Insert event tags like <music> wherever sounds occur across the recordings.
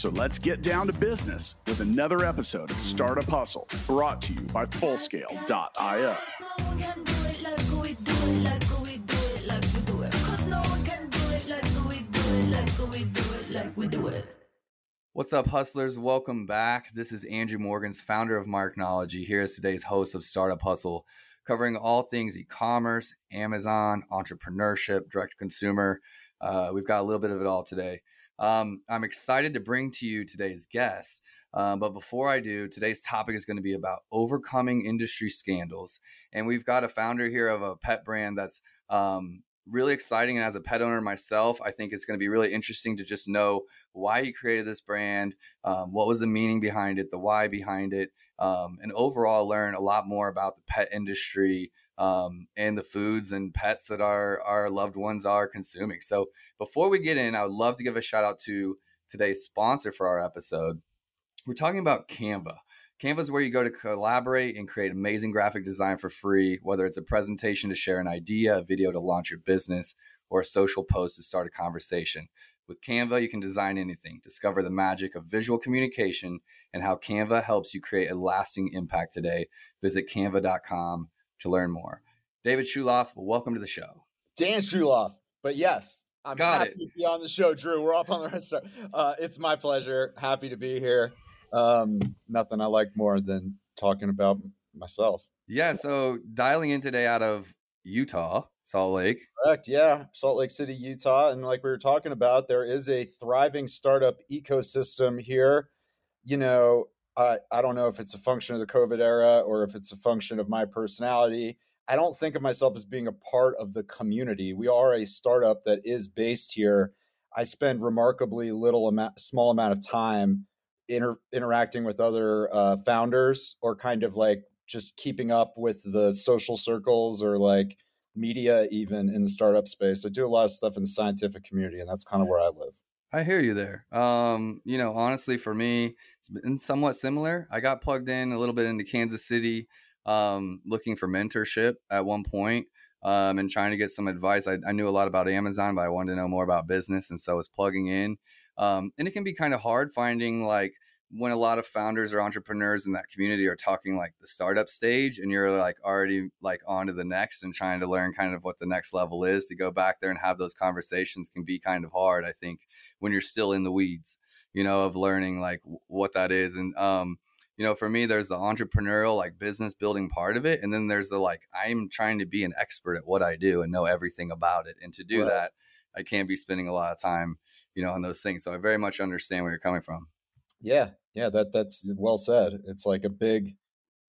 So let's get down to business with another episode of Startup Hustle brought to you by Fullscale.io. What's up, hustlers? Welcome back. This is Andrew Morgans, founder of Marknology. Here is today's host of Startup Hustle, covering all things e commerce, Amazon, entrepreneurship, direct to consumer. Uh, we've got a little bit of it all today. Um, I'm excited to bring to you today's guest. Um, but before I do, today's topic is going to be about overcoming industry scandals. And we've got a founder here of a pet brand that's um, really exciting. And as a pet owner myself, I think it's going to be really interesting to just know why he created this brand, um, what was the meaning behind it, the why behind it, um, and overall learn a lot more about the pet industry um, and the foods and pets that our, our loved ones are consuming. So before we get in, I would love to give a shout out to today's sponsor for our episode. We're talking about Canva. Canva is where you go to collaborate and create amazing graphic design for free, whether it's a presentation to share an idea, a video to launch your business, or a social post to start a conversation. With Canva, you can design anything. Discover the magic of visual communication and how Canva helps you create a lasting impact today. Visit canva.com to learn more. David Schulof, welcome to the show. Dan Schulof, but yes, I'm Got happy it. to be on the show, Drew. We're up on the right start. Uh, it's my pleasure. Happy to be here. Um, nothing I like more than talking about myself. Yeah, so dialing in today out of Utah, Salt Lake. Correct. Yeah. Salt Lake City, Utah. And like we were talking about, there is a thriving startup ecosystem here. You know, I, I don't know if it's a function of the COVID era or if it's a function of my personality. I don't think of myself as being a part of the community. We are a startup that is based here. I spend remarkably little amount, small amount of time inter- interacting with other uh, founders or kind of like just keeping up with the social circles or like media even in the startup space. I do a lot of stuff in the scientific community, and that's kind of where I live. I hear you there. Um, you know, honestly, for me, it's been somewhat similar. I got plugged in a little bit into Kansas City, um, looking for mentorship at one point, um, and trying to get some advice. I, I knew a lot about Amazon, but I wanted to know more about business, and so I was plugging in. Um, and it can be kind of hard finding like when a lot of founders or entrepreneurs in that community are talking like the startup stage and you're like already like on to the next and trying to learn kind of what the next level is to go back there and have those conversations can be kind of hard i think when you're still in the weeds you know of learning like what that is and um you know for me there's the entrepreneurial like business building part of it and then there's the like i'm trying to be an expert at what i do and know everything about it and to do Right. that i can't be spending a lot of time you know on those things so i very much understand where you're coming from Yeah, yeah, that that's well said. It's like a big,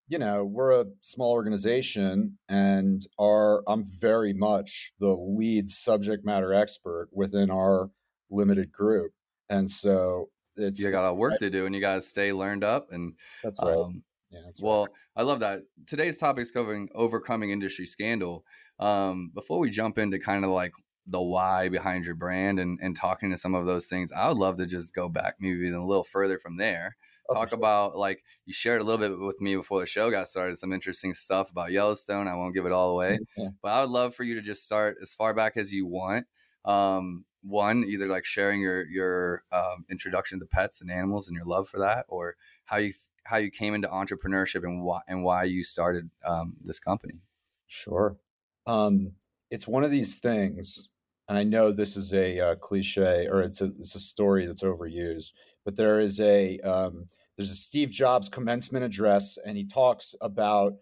you know, we're a small organization, and our I'm very much the lead subject matter expert within our limited group, and so it's you got a work to do and you got to stay learned up and That's right. um, yeah, that's right. well i love that today's topic is covering overcoming industry scandal um, before we jump into kind of like the why behind your brand and, and talking to some of those things i would love to just go back maybe even a little further from there Oh, talk sure. about like you shared a little bit with me before the show got started some interesting stuff about yellowstone i won't give it all away Yeah. <laughs> but i would love for you to just start as far back as you want um, one either like sharing your your um, introduction to pets and animals and your love for that or how you how you came into entrepreneurship and why and why you started um, this company Sure. Um, it's one of these things, and I know this is a uh, cliche or it's a it's a story that's overused, but there is a um, there's a Steve Jobs commencement address, and he talks about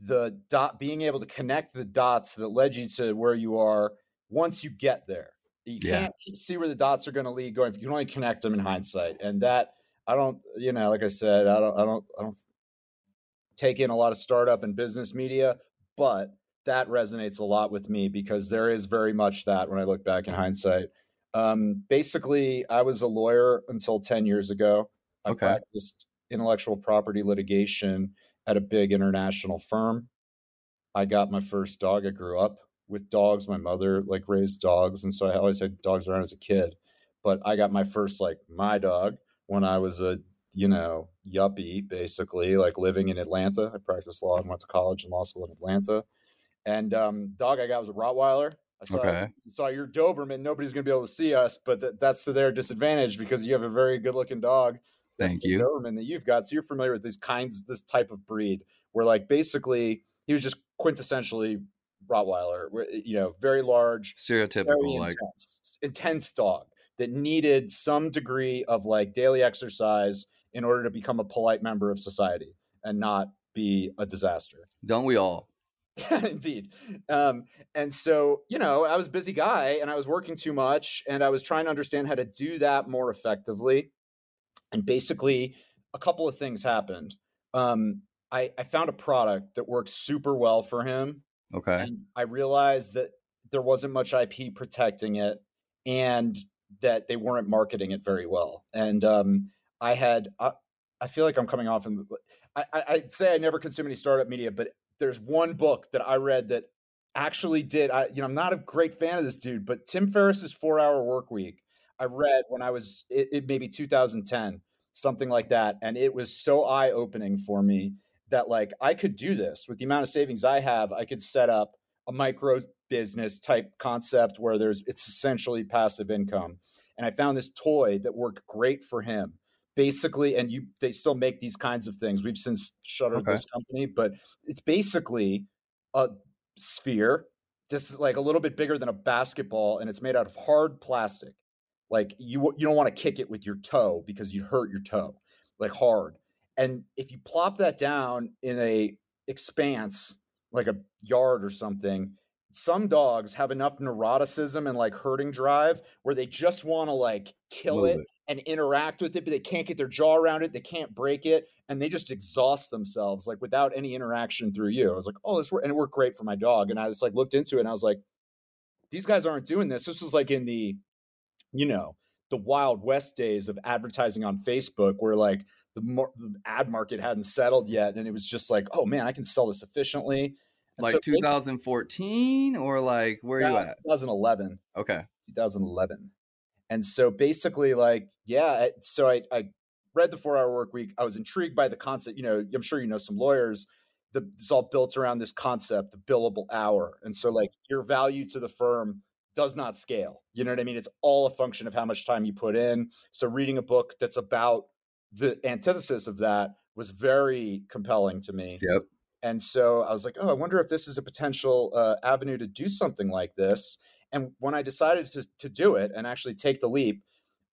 the dot being able to connect the dots that led you to where you are once you get there. You Yeah. can't see where the dots are going to lead going if you can only connect them in hindsight. And that I don't, you know, like I said, I don't, I don't, I don't take in a lot of startup and business media, but that resonates a lot with me because there is very much that when I look back in hindsight. Um, basically, I was a lawyer until 10 years ago. I Okay. practiced intellectual property litigation at a big international firm. I got my first dog. I grew up with dogs. My mother like raised dogs, and so I always had dogs around as a kid. But I got my first like my dog when I was a you know yuppie, basically like living in Atlanta. I practiced law and went to college and law school in Atlanta. And um, dog I got was a Rottweiler. I saw, Okay. saw your Doberman. Nobody's gonna be able to see us, but th- that's to their disadvantage because you have a very good looking dog. Thank you. Doberman that you've got. So you're familiar with these kinds, this type of breed, where like basically he was just quintessentially Rottweiler, you know, very large, very Stereotypical, like intense, intense dog that needed some degree of like daily exercise in order to become a polite member of society and not be a disaster. don't we all? <laughs> Indeed. Um, and so, you know, I was a busy guy and I was working too much and I was trying to understand how to do that more effectively. And basically, a couple of things happened. Um, I, I found a product that works super well for him. Okay. And I realized that there wasn't much IP protecting it and that they weren't marketing it very well. And um, I had, I, I feel like I'm coming off the, I, I, say I never consume any startup media, but there's one book that I read that actually did. I, you know, I'm not a great fan of this dude, but Tim Ferriss's Four Hour Work Week. I read when I was it, it maybe 2010, something like that, and it was so eye opening for me that like I could do this. With the amount of savings I have. I could set up a micro business type concept where there's it's essentially passive income, and I found this toy that worked great for him. Basically and you they still make these kinds of things. We've since shuttered Okay. this company but it's basically a sphere this is like a little bit bigger than a basketball and it's made out of hard plastic. Like you you don't want to kick it with your toe because you hurt your toe like hard and if you plop that down in a expanse like a yard or something some dogs have enough neuroticism and like herding drive where they just want to like kill Move it, and interact with it, but they can't get their jaw around it. They can't break it, and they just exhaust themselves like without any interaction through you. I was like, oh, this worked, and it worked great for my dog. And I just like looked into it, and I was like, these guys aren't doing this. This was like in the, you know, the wild west days of advertising on Facebook, where like the, mar- the ad market hadn't settled yet, and it was just like, oh man, I can sell this efficiently. And Like so 2014 or like where are you at? 2011. Okay. 2011. And so basically, like, yeah, so I, I read the four hour work week. I was intrigued by the concept. You know, I'm sure you know some lawyers. The, it's all built around this concept, the billable hour. And so, like, your value to the firm does not scale. You know what I mean? It's all a function of how much time you put in. So, reading a book that's about the antithesis of that was very compelling to me. Yep. And so I was like, oh, I wonder if this is a potential uh, avenue to do something like this. And when I decided to, to do it and actually take the leap,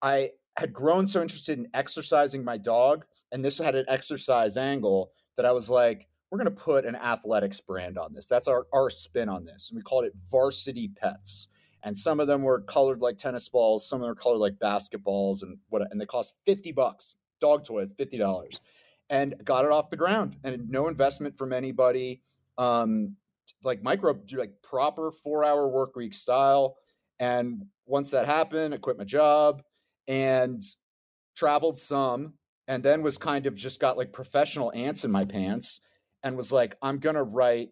I had grown so interested in exercising my dog. And this had an exercise angle that I was like, we're going to put an athletics brand on this. That's our, our spin on this. And we called it Varsity Pets. And some of them were colored like tennis balls, some of them were colored like basketballs, and what and they cost 50 bucks. Dog toys, $50 and got it off the ground. And no investment from anybody um like micro like proper four hour work week style. And once that happened i quit my job and traveled some and then was kind of just got like professional ants in my pants and was like i'm gonna write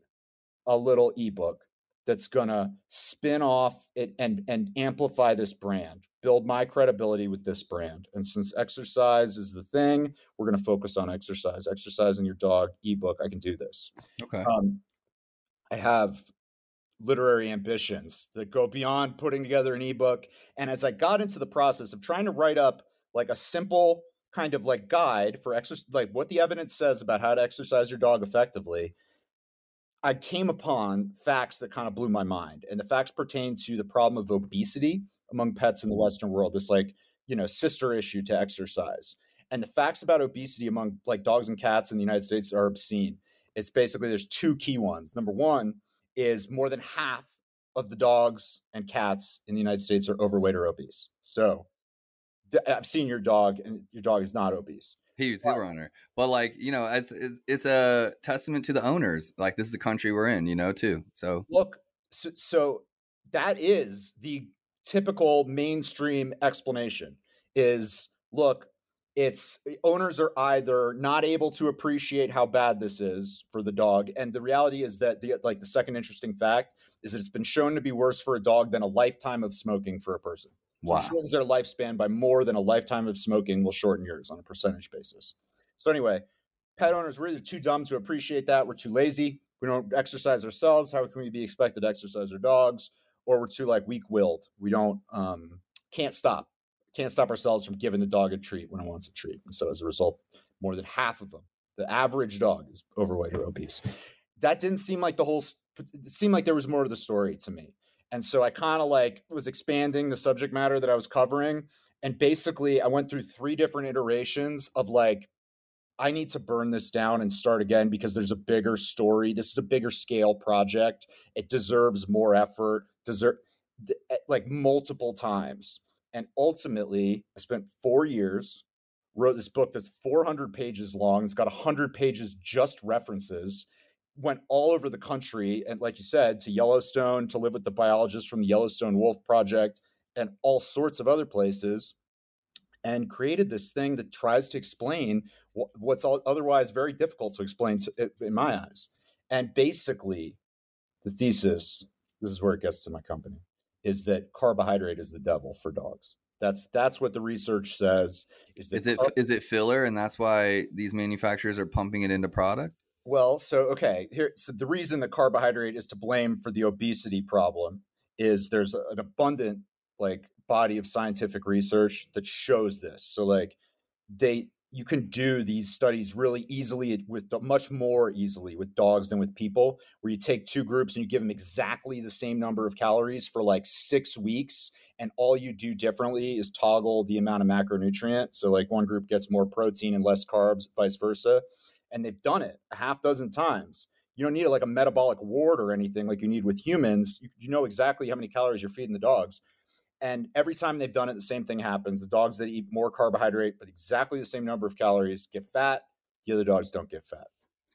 a little ebook that's gonna spin off it and and amplify this brand build my credibility with this brand. And since exercise is the thing we're going to focus on exercise. Exercising your dog ebook i can do this. Okay. um, i have literary ambitions that go beyond putting together an ebook. And as i got into the process of trying to write up like a simple kind of like guide for exercise like what the evidence says about how to exercise your dog effectively i came upon facts that kind of blew my mind and the facts pertain to the problem of obesity among pets in the mm. western world this like you know sister issue to exercise and the facts about obesity among like dogs and cats in the united states are obscene. It's basically there's two key ones. Number one is more than half of the dogs and cats in the united states are overweight or obese. So I've seen your dog and your dog is not obese Wow. super runner. But like, you know, it's, it's it's a testament to the owners. Like this is the country we're in, you know, too. So look so, so that is the typical mainstream explanation is look it's eh, owners are either not able to appreciate how bad this is for the dog and the reality is that the like the second interesting fact is that it's been shown to be worse for a dog than a lifetime of smoking for a person wow so shortens their lifespan by more than a lifetime of smoking will shorten yours on a percentage basis so anyway pet owners we're either too dumb to appreciate that we're too lazy we don't exercise ourselves how can we be expected to exercise our dogs or we're too like weak-willed we don't um can't stop can't stop ourselves from giving the dog a treat when it wants a treat. And so as a result, more than half of them, the average dog is overweight or obese. That didn't seem like the whole, it seemed like there was more to the story to me. And so I kind of like was expanding the subject matter that I was covering. And basically, I went through three different iterations of like, I need to burn this down and start again because there's a bigger story. This is a bigger scale project. It deserves more effort, deserve eh, like multiple times. And ultimately, I spent four years, wrote this book that's 400 pages long. It's got 100 pages just references, went all over the country. And like you said, to Yellowstone to live with the biologist from the Yellowstone Wolf Project and all sorts of other places. And created this thing that tries to explain what's otherwise very difficult to explain to, in my eyes. And basically, the thesis this is where it gets to my company is that carbohydrate is the devil for dogs. That's that's what the research says. Is, is it car- is it filler, and that's why these manufacturers are pumping it into product? Well, so okay, here. So the reason the carbohydrate is to blame for the obesity problem is there's an abundant like body of scientific research that shows this. So like they you can do these studies really easily with much more easily with dogs than with people where you take two groups and you give them exactly the same number of calories for like six weeks and all you do differently is toggle the amount of macronutrient so like one group gets more protein and less carbs vice versa and they've done it a half dozen times you don't need like a metabolic ward or anything like you need with humans you, you know exactly how many calories you're feeding the dogs and every time they've done it, the same thing happens. The dogs that eat more carbohydrate, but exactly the same number of calories, get fat. The other dogs don't get fat.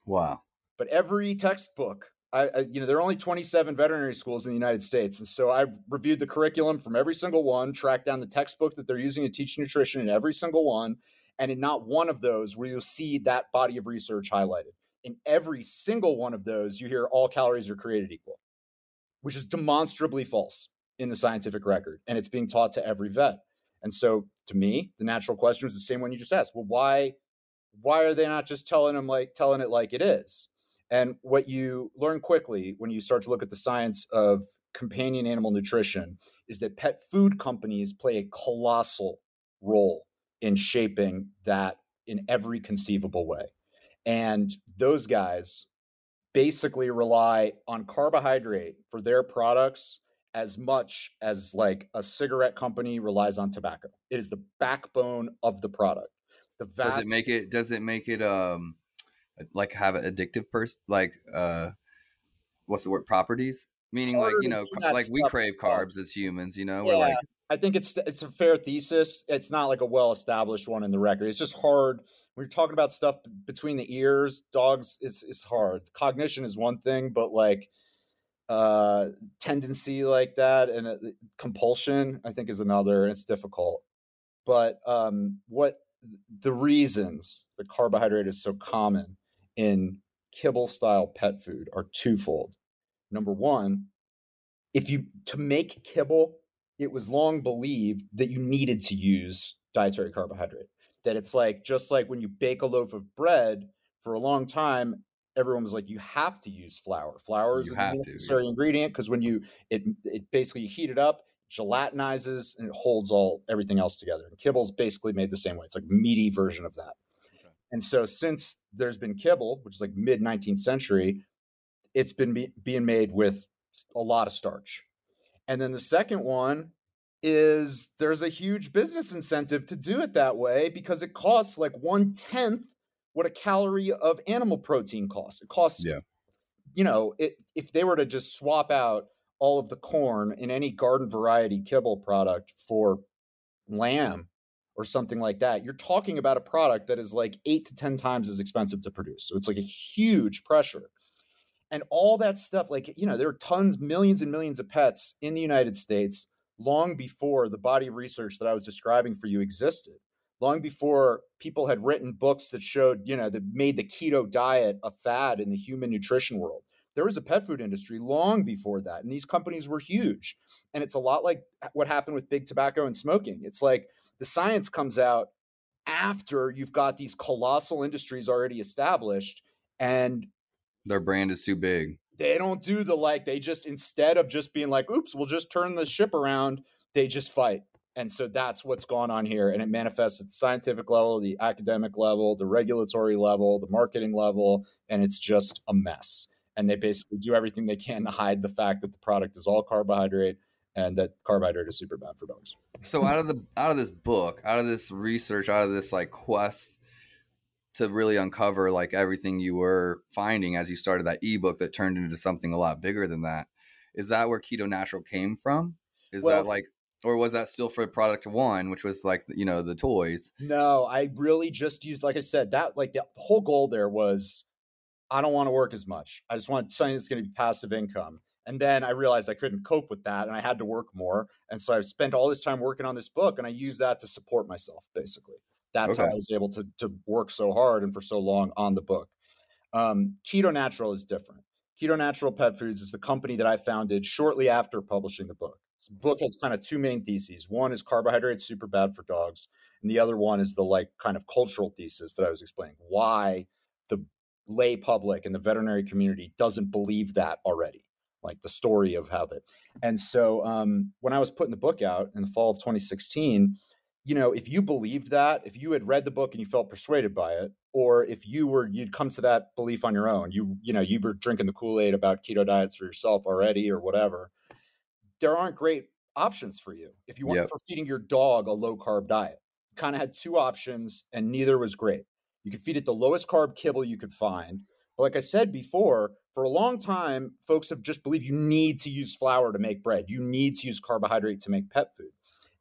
Wow. But every textbook, I, I, you know, there are only 27 veterinary schools in the United States. And so I've reviewed the curriculum from every single one, tracked down the textbook that they're using to teach nutrition in every single one. And in not one of those where you'll see that body of research highlighted. In every single one of those, you hear all calories are created equal, which is demonstrably false in the scientific record and it's being taught to every vet. And so to me, the natural question is the same one you just asked. Well, why why are they not just telling them like telling it like it is? And what you learn quickly when you start to look at the science of companion animal nutrition is that pet food companies play a colossal role in shaping that in every conceivable way. And those guys basically rely on carbohydrate for their products as much as like a cigarette company relies on tobacco. It is the backbone of the product. The vast does it make it does it make it um like have an addictive person like uh what's the word properties meaning like you know like we crave carbs as humans you know yeah, we're like I think it's it's a fair thesis. It's not like a well established one in the record. It's just hard when you're talking about stuff between the ears. Dogs, it's it's hard. Cognition is one thing, but like uh, tendency like that and uh, compulsion i think is another it's difficult but um, what the reasons the carbohydrate is so common in kibble style pet food are twofold number one if you to make kibble it was long believed that you needed to use dietary carbohydrate that it's like just like when you bake a loaf of bread for a long time everyone was like, you have to use flour. Flour is a necessary yeah. ingredient because when you it it basically heat it up, gelatinizes and it holds all everything else together. And kibble's basically made the same way. It's like meaty version of that. Okay. And so since there's been kibble, which is like mid 19th century, it's been be, being made with a lot of starch. And then the second one is there's a huge business incentive to do it that way because it costs like one tenth what a calorie of animal protein costs. It costs, yeah. you know, it, if they were to just swap out all of the corn in any garden variety kibble product for lamb or something like that, you're talking about a product that is like eight to 10 times as expensive to produce. So it's like a huge pressure. And all that stuff, like, you know, there are tons, millions and millions of pets in the United States long before the body of research that I was describing for you existed long before people had written books that showed, you know, that made the keto diet a fad in the human nutrition world. There was a pet food industry long before that, and these companies were huge. And it's a lot like what happened with big tobacco and smoking. It's like the science comes out after you've got these colossal industries already established and their brand is too big. They don't do the like, they just, instead of just being like, oops, we'll just turn the ship around, they just fight. And so that's what's going on here. And it manifests at the scientific level, the academic level, the regulatory level, the marketing level, and it's just a mess. And they basically do everything they can to hide the fact that the product is all carbohydrate and that carbohydrate is super bad for dogs. So out of the out of this book, out of this research, out of this like quest to really uncover like everything you were finding as you started that ebook that turned into something a lot bigger than that. Is that where Keto Natural came from? Is well, that like or was that still for product one, which was like you know the toys? No, I really just used like I said that like the whole goal there was I don't want to work as much. I just want something that's going to be passive income. And then I realized I couldn't cope with that and I had to work more. And so I've spent all this time working on this book and I use that to support myself, basically. That's okay. how I was able to, to work so hard and for so long on the book. Um, Keto Natural is different. Keto Natural Pet Foods is the company that I founded shortly after publishing the book. The book has kind of two main theses. One is carbohydrates super bad for dogs, and the other one is the like kind of cultural thesis that I was explaining. Why the lay public and the veterinary community doesn't believe that already like the story of how that. And so um, when I was putting the book out in the fall of 2016, you know, if you believed that, if you had read the book and you felt persuaded by it, or if you were you'd come to that belief on your own, you you know, you were drinking the Kool-Aid about keto diets for yourself already or whatever, there aren't great options for you. If you want yep. for feeding your dog a low carb diet, kind of had two options and neither was great. You could feed it the lowest carb kibble you could find. But like I said before, for a long time, folks have just believed you need to use flour to make bread. You need to use carbohydrate to make pet food.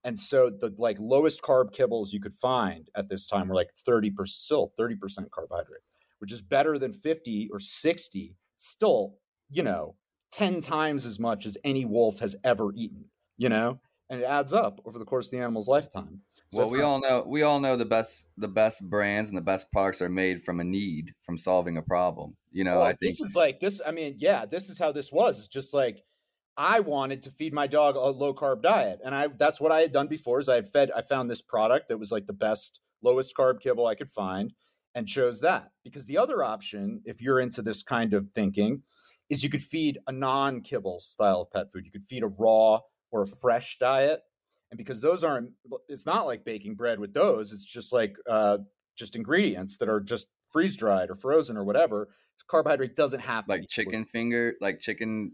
And so the like lowest carb kibbles you could find at this time were like 30%, still 30% carbohydrate, which is better than 50 or 60, still, you know, 10 times as much as any wolf has ever eaten, you know? And it adds up over the course of the animal's lifetime. So well, we not- all know we all know the best the best brands and the best products are made from a need, from solving a problem. You know, well, I think this is like this. I mean, yeah, this is how this was. It's just like I wanted to feed my dog a low carb diet, and I that's what I had done before. Is I had fed. I found this product that was like the best lowest carb kibble I could find, and chose that because the other option, if you're into this kind of thinking, is you could feed a non kibble style of pet food. You could feed a raw or a fresh diet and because those aren't it's not like baking bread with those it's just like uh, just ingredients that are just freeze dried or frozen or whatever carbohydrate doesn't have like chicken finger like chicken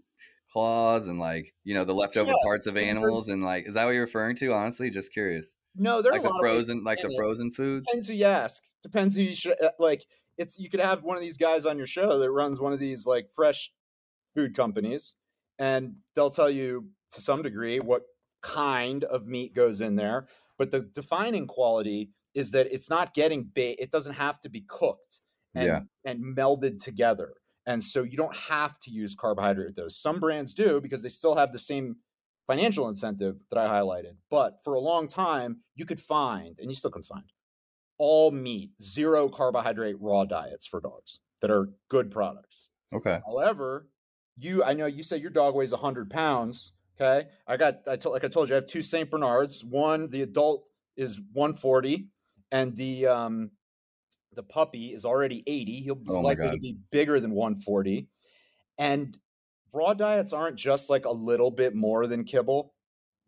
claws and like you know the leftover yeah, parts of animals and like is that what you're referring to honestly just curious no they're like the frozen like the frozen foods depends who you ask depends who you should uh, like it's you could have one of these guys on your show that runs one of these like fresh food companies and they'll tell you to some degree what kind of meat goes in there, but the defining quality is that it's not getting bait. It doesn't have to be cooked and, yeah. and melded together. And so you don't have to use carbohydrate with those. Some brands do because they still have the same financial incentive that I highlighted. But for a long time, you could find, and you still can find, all meat, zero carbohydrate raw diets for dogs that are good products. Okay. However, you, I know you said your dog weighs 100 pounds. Okay, I got I told like I told you I have two Saint Bernards. One the adult is 140, and the um the puppy is already 80. He'll be oh likely to be bigger than 140. And raw diets aren't just like a little bit more than kibble.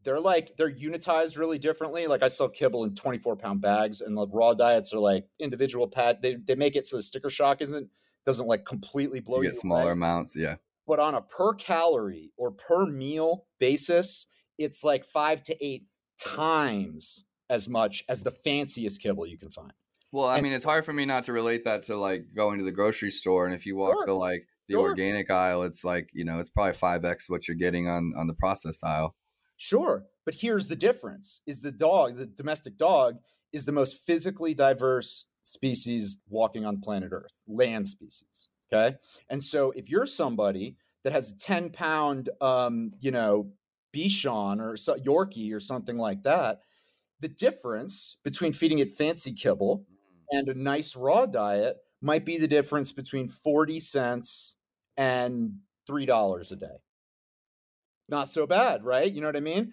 They're like they're unitized really differently. Like I sell kibble in 24 pound bags, and the raw diets are like individual pad. They they make it so the sticker shock isn't doesn't like completely blow you get you smaller away. amounts. Yeah but on a per calorie or per meal basis, it's like five to eight times as much as the fanciest kibble you can find. Well, I mean, it's hard for me not to relate that to like going to the grocery store, and if you walk sure, the like the sure. organic aisle, it's like you know, it's probably five x what you're getting on on the processed aisle. Sure, but here's the difference: is the dog, the domestic dog, is the most physically diverse species walking on planet Earth, land species. Okay. And so if you're somebody that has a 10 pound, um, you know, Bichon or Yorkie or something like that, the difference between feeding it fancy kibble and a nice raw diet might be the difference between 40 cents and $3 a day. Not so bad, right? You know what I mean?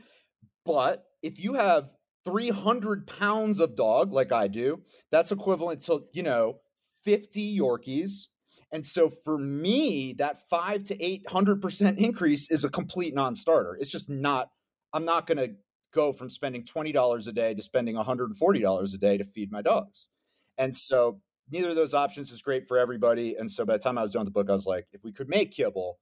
But if you have 300 pounds of dog like I do, that's equivalent to, you know, 50 Yorkies. And so for me, that five to 800% <laughs> increase is a complete non starter. It's just not, I'm not going to go from spending $20 a day to spending $140 a day to feed my dogs. And so neither of those options is great for everybody. And so by the time I was done with the book, I was like, if we could make kibble,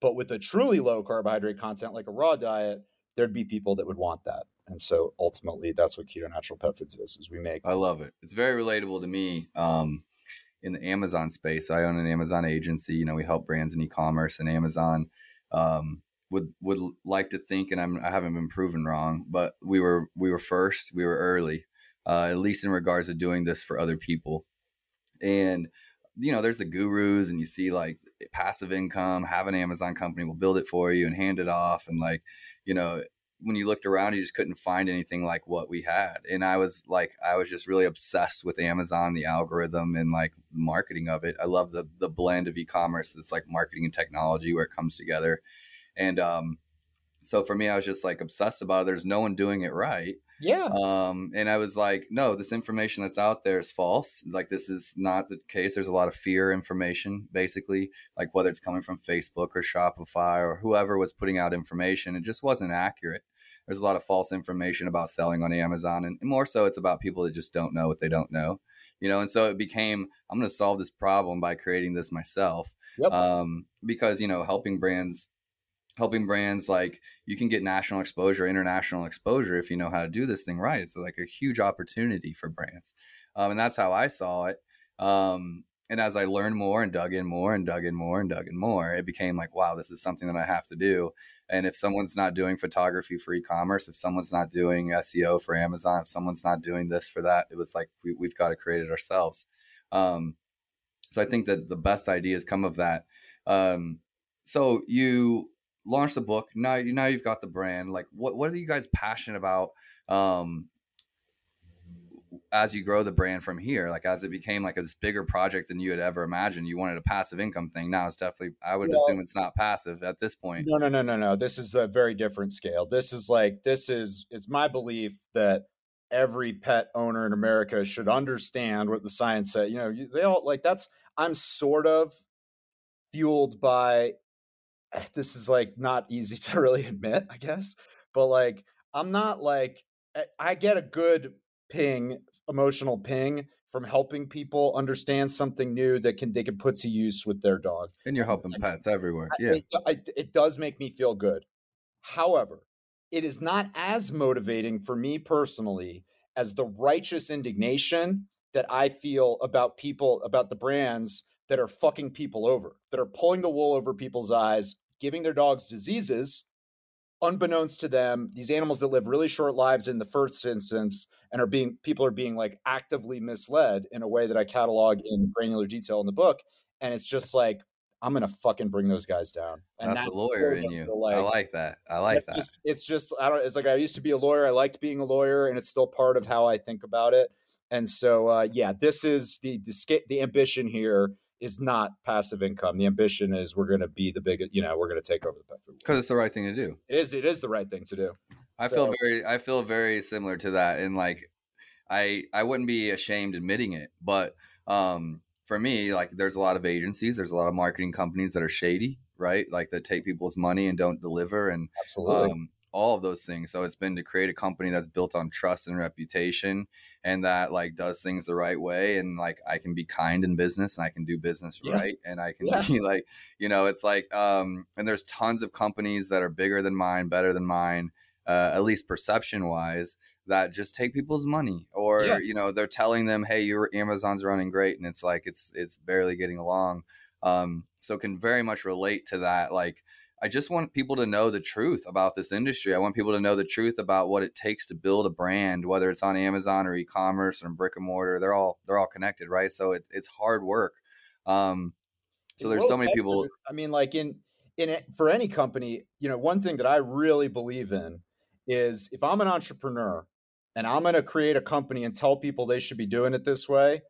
but with a truly low carbohydrate content like a raw diet, there'd be people that would want that. And so ultimately that's what keto natural pet foods is, is we make. I love it. It's very relatable to me. Um, in the Amazon space, I own an Amazon agency. You know, we help brands in e-commerce and Amazon um, would would like to think, and I'm I haven't been proven wrong, but we were we were first, we were early, uh, at least in regards to doing this for other people. And you know, there's the gurus, and you see like passive income, have an Amazon company we'll build it for you and hand it off, and like, you know, when you looked around, you just couldn't find anything like what we had. And I was like, I was just really obsessed with Amazon, the algorithm, and like marketing of it. I love the the blend of e-commerce. It's like marketing and technology where it comes together. And um, so for me, I was just like obsessed about it. There's no one doing it right. Yeah. Um, and I was like, no, this information that's out there is false. Like this is not the case. There's a lot of fear information, basically, like whether it's coming from Facebook or Shopify or whoever was putting out information, it just wasn't accurate. There's a lot of false information about selling on Amazon, and more so, it's about people that just don't know what they don't know, you know. And so it became, I'm going to solve this problem by creating this myself, Yep. um, because you know, helping brands helping brands like you can get national exposure, international exposure if you know how to do this thing right. It's like a huge opportunity for brands, um, and that's how I saw it. Um, and as I learned more and dug in more and dug in more and dug in more, it became like, wow, this is something that I have to do. And if someone's not doing photography for e-commerce, if someone's not doing SEO for Amazon, if someone's not doing this for that, it was like we, have got to create it ourselves. Um, so I think that the best ideas come of that. Um, so you launched the book. Now you now you've got the brand. Like what what are you guys passionate about? Um, as you grow the brand from here, like as it became like this bigger project than you had ever imagined, you wanted a passive income thing. Now it's definitely, I would well, assume it's not passive at this point. No, no, no, no, no. This is a very different scale. This is like, this is, it's my belief that every pet owner in America should understand what the science said. You know, they all like that's, I'm sort of fueled by, <laughs> this is like not easy <laughs> to really admit, I guess, but like, I'm not like, I get a good ping emotional ping from helping people understand something new that can they can put to use with their dog and you're helping and pets everywhere yeah. it, it, it does make me feel good. However it is not as motivating for me personally as the righteous indignation that i feel about people about the brands that are fucking people over that are pulling the wool over people's eyes giving their dogs diseases unbeknownst to them, these animals that live really short lives in the first instance and are being people are being like actively misled in a way that I catalog in granular detail in the book. And it's just like, I'm gonna fucking bring those guys down. And that's, that's a lawyer in you. Like, I like that. I like that. Just, it's just I don't. It's like I used to be a lawyer. I liked being a lawyer, and it's still part of how I think about it. And so, uh, yeah, this is the the the ambition here is not passive income. The ambition is we're going to be the biggest, you know, we're going to take over the pet food because it's the right thing to do. It is. It is the right thing to do. I so, feel very. I feel very similar to that, and like, I I wouldn't be ashamed admitting it, but um, for me, like, there's a lot of agencies, there's a lot of marketing companies that are shady, right? Like that take people's money and don't deliver, and absolutely. Um, all of those things. So it's been to create a company that's built on trust and reputation and that like does things the right way and like I can be kind in business and I can do business yeah. right and I can yeah. be <laughs> like, you know, it's like um and there's tons of companies that are bigger than mine, better than mine, uh, at least perception wise that just take people's money or yeah. you know they're telling them hey your amazon's running great and it's like it's it's barely getting along um so can very much relate to that like I just want people to know the truth about this industry. I want people to know the truth about what it takes to build a brand, whether it's on Amazon or e-commerce or brick and mortar. They're all they're all connected, right? So it, it's hard work. Um, so there's so many people. I mean, like in in it, for any company, you know, one thing that I really believe in is if I'm an entrepreneur and I'm going to create a company and tell people they should be doing it this way,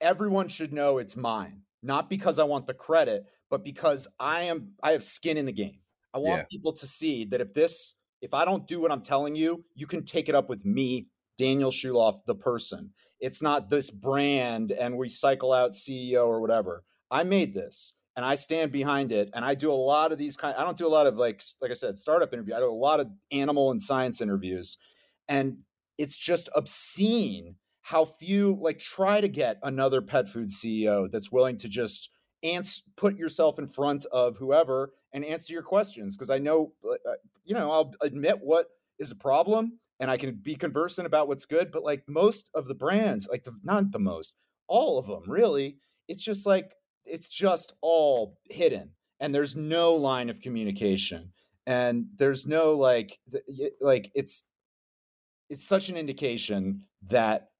everyone should know it's mine. Not because I want the credit, but because I am I have skin in the game. I want yeah. people to see that if this if I don't do what I'm telling you, you can take it up with me, Daniel Schulof, the person. It's not this brand and we cycle out CEO or whatever. I made this and I stand behind it. And I do a lot of these kind. I don't do a lot of like like I said, startup interview. I do a lot of animal and science interviews, and it's just obscene how few like try to get another pet food CEO that's willing to just answer, put yourself in front of whoever and answer your questions. Because I know, uh, uh, you know, I'll admit what is a problem and I can be conversant about what's good. But like most of the brands, like the, not the most, all of them really, it's just like, it's just all hidden and there's no line of communication and there's no like like it's it's such an indication that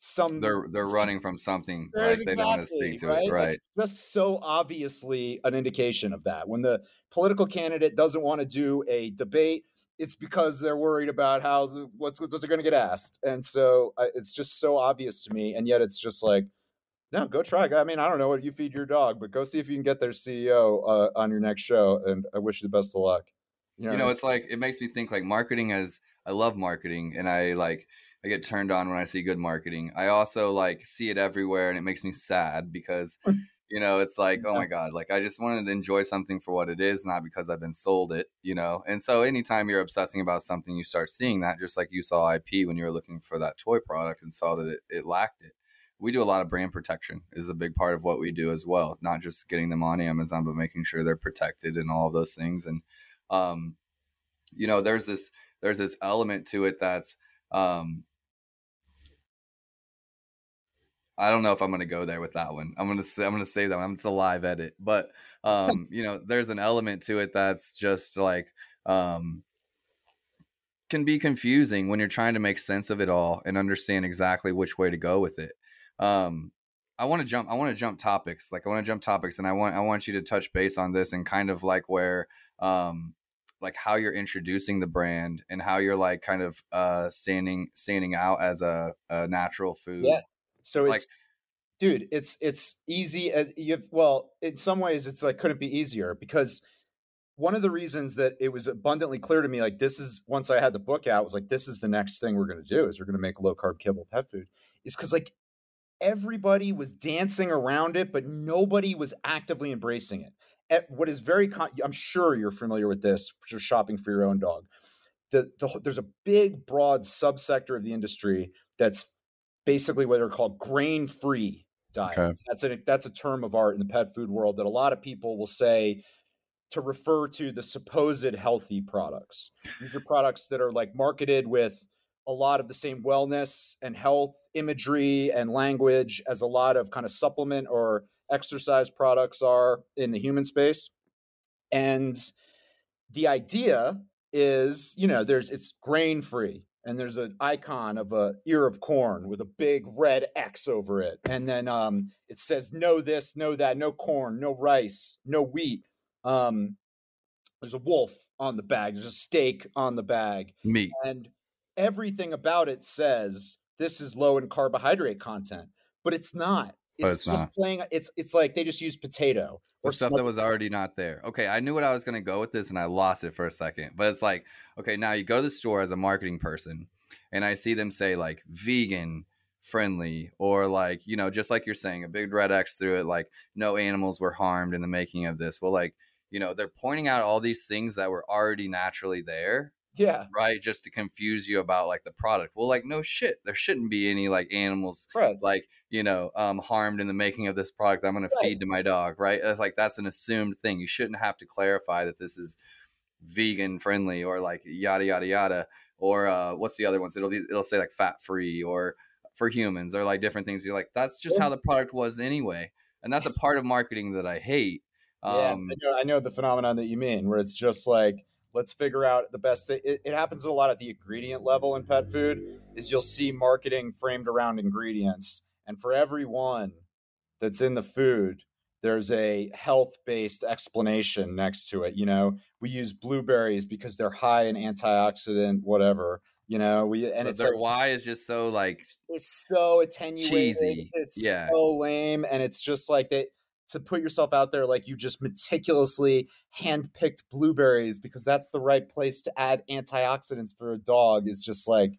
some they're they're running from something right exactly, they don't want to speak to right? it right? Like it's just so obviously an indication of that. When the political candidate doesn't want to do a debate it's because they're worried about how the, what's what they're going to get asked and so uh, it's just so obvious to me and yet it's just like no go try i mean i don't know what you feed your dog but go see if you can get their ceo uh, on your next show and i wish you the best of luck. You know, you know it's like it makes me think like marketing as i love marketing and i like I get turned on when I see good marketing. I also like see it everywhere and it makes me sad because mm. you know, it's like, oh my God, like I just wanted to enjoy something for what it is, not because I've been sold it, you know? And so anytime you're obsessing about something, you start seeing that just like you saw IP when you were looking for that toy product and saw that it, it lacked it. We do a lot of brand protection is a big part of what we do as well. Not just getting them on Amazon, but making sure they're protected and all of those things. And um, you know, there's this there's this element to it that's um I don't know if I'm to go there with that one. I'm to say, I'm to save that one. It's a live edit, but um, you know, there's an element to it that's just like um, can be confusing when you're trying to make sense of it all and understand exactly which way to go with it. Um, I want to jump. I want to jump topics. Like I want to jump topics, and I want I want you to touch base on this and kind of like where, um, like how you're introducing the brand and how you're like kind of uh standing standing out as a, a natural food. Yeah. So it's like, dude, it's it's easy as you have well, in some ways it's like couldn't be easier because one of the reasons that it was abundantly clear to me like this is once I had the book out was like this is the next thing we're going to do is we're going to make low carb kibble pet food is cuz like everybody was dancing around it but nobody was actively embracing it. At What is very con- I'm sure you're familiar with this you're shopping for your own dog. The, the, there's a big broad subsector of the industry that's basically what are called grain free diets. Okay. That's a that's a term of art in the pet food world that a lot of people will say to refer to the supposed healthy products. These are products that are like marketed with a lot of the same wellness and health imagery and language as a lot of kind of supplement or exercise products are in the human space. And the idea is, you know, there's it's grain free and there's an icon of a ear of corn with a big red X over it, and then um, it says no this, no that, no corn, no rice, no wheat. Um, there's a wolf on the bag. There's a steak on the bag. Meat. And everything about it says this is low in carbohydrate content, but it's not. It's, it's just not. playing. It's it's like they just use potato or stuff that was already not there. Okay, I knew what I was gonna go with this, and I lost it for a second. But it's like, okay, now you go to the store as a marketing person, and I see them say like vegan friendly or like you know just like you're saying a big red x through it like no animals were harmed in the making of this well like you know they're pointing out all these things that were already naturally there yeah. Right. Just to confuse you about like the product. Well, like, no shit. There shouldn't be any like animals right. like, you know, um, harmed in the making of this product I'm going right. to feed to my dog. Right. It's like that's an assumed thing. You shouldn't have to clarify that this is vegan friendly or like yada, yada, yada. Or uh, what's the other ones? It'll be, it'll say like fat free or for humans or like different things. You're like, that's just how the product was anyway. And that's a <laughs> part of marketing that I hate. Um, yeah, I um know, I know the phenomenon that you mean, where it's just like, let's figure out the best thing. It, it, happens a lot at the ingredient level in pet food is you'll see marketing framed around ingredients and for every one that's in the food there's a health-based explanation next to it you know we use blueberries because they're high in antioxidant whatever You know, we and But it's their like, why is just so like it's so attenuated. Cheesy. It's Yeah. so lame, and it's just like that to put yourself out there like you just meticulously handpicked blueberries because that's the right place to add antioxidants for a dog is just like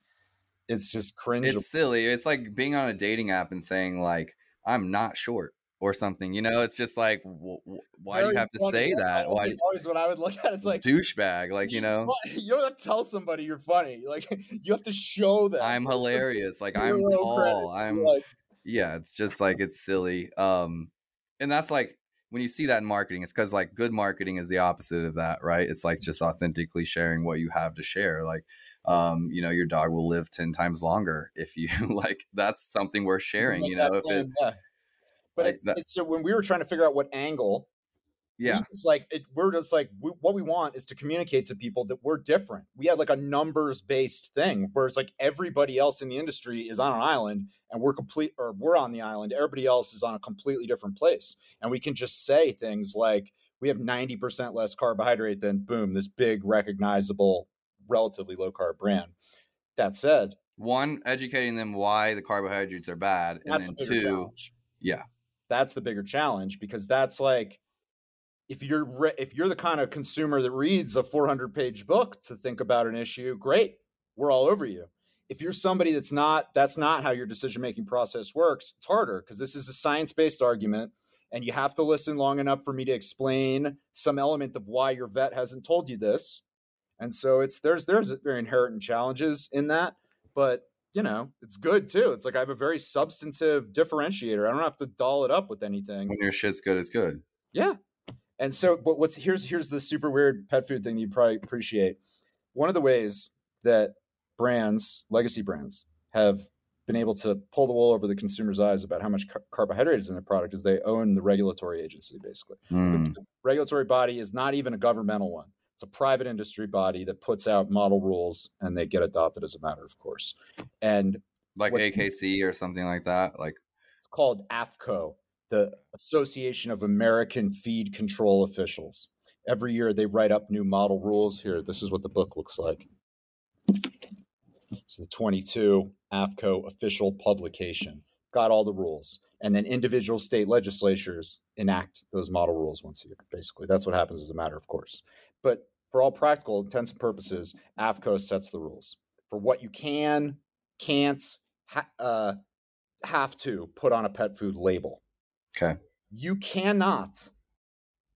it's just cringe. it's silly. It's like being on a dating app and saying like I'm not short or something. You know, it's just like wh- wh- why do you have to funny. say That's that? always, Why always what I would look at. It's like douchebag? Like you know, <laughs> you don't have to tell somebody you're funny. Like <laughs> you have to show them. I'm hilarious. Like I'm tall. I'm like, yeah. It's just like it's silly. Um, and that's like when you see that in marketing, it's because like good marketing is the opposite of that, right? It's like just authentically sharing what you have to share. Like, um, you know, your dog will live ten times longer if you <laughs> like. That's something worth sharing. make You know, if it, yeah. But like it's, that- it's so when we were trying to figure out what angle yeah, it's like it, we're just like we, what we want is to communicate to people that we're different. We had like a numbers based thing where it's like everybody else in the industry is on an island and we're complete or we're on the island. Everybody else is on a completely different place. And we can just say things like we have 90% less carbohydrate than boom this big recognizable relatively low carb brand. That said one educating them why the carbohydrates are bad, and then two, challenge. Yeah, that's the bigger challenge because that's like if you're re- if you're the kind of consumer that reads a 400 page book to think about an issue great we're all over you if you're somebody that's not that's not how your decision making process works it's harder because this is a science based argument and you have to listen long enough for me to explain some element of why your vet hasn't told you this and so it's there's there's very inherent challenges in that but you know it's good too it's like i have a very substantive differentiator i don't have to doll it up with anything when your shit's good, it's good. yeah. And so, but what's here's here's the super weird pet food thing that you probably appreciate. One of the ways that brands, legacy brands, have been able to pull the wool over the consumer's eyes about how much car- carbohydrate is in their product is they own the regulatory agency, basically. The- Mm. The regulatory body is not even a governmental one. It's a private industry body that puts out model rules and they get adopted as a matter of course. And Like what- AKC or something like that. Like it's called AAFCO, the Association of American Feed Control Officials. Every year they write up new model rules. Here, this is what the book looks like. It's the 22 AAFCO official publication. Got all the rules. And then individual state legislatures enact those model rules once a year. Basically, that's what happens as a matter of course. But for all practical intents and purposes, AAFCO sets the rules for what you can, can't, ha- uh, have to put on a pet food label. Okay, You cannot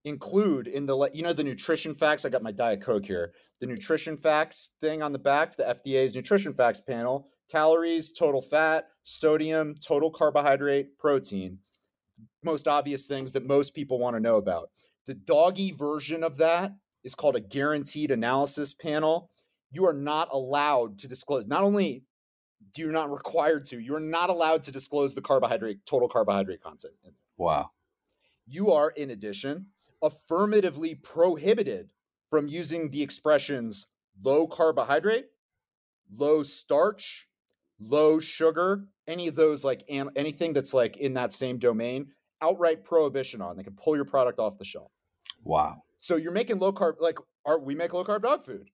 include in the you know the nutrition facts. I got my diet coke here. The nutrition facts thing on the back, the FDA's nutrition facts panel: calories, total fat, sodium, total carbohydrate, protein. Most obvious things that most people want to know about. The doggy version of that is called a guaranteed analysis panel. You are not allowed to disclose. Not only do you not required to, you are not allowed to disclose the carbohydrate total carbohydrate content. Wow, You are, in addition, affirmatively prohibited from using the expressions low carbohydrate, low starch, low sugar, any of those like an, anything that's like in that same domain, outright prohibition on. They can pull your product off the shelf. wow. So you're making low carb, like are we make low carb dog food?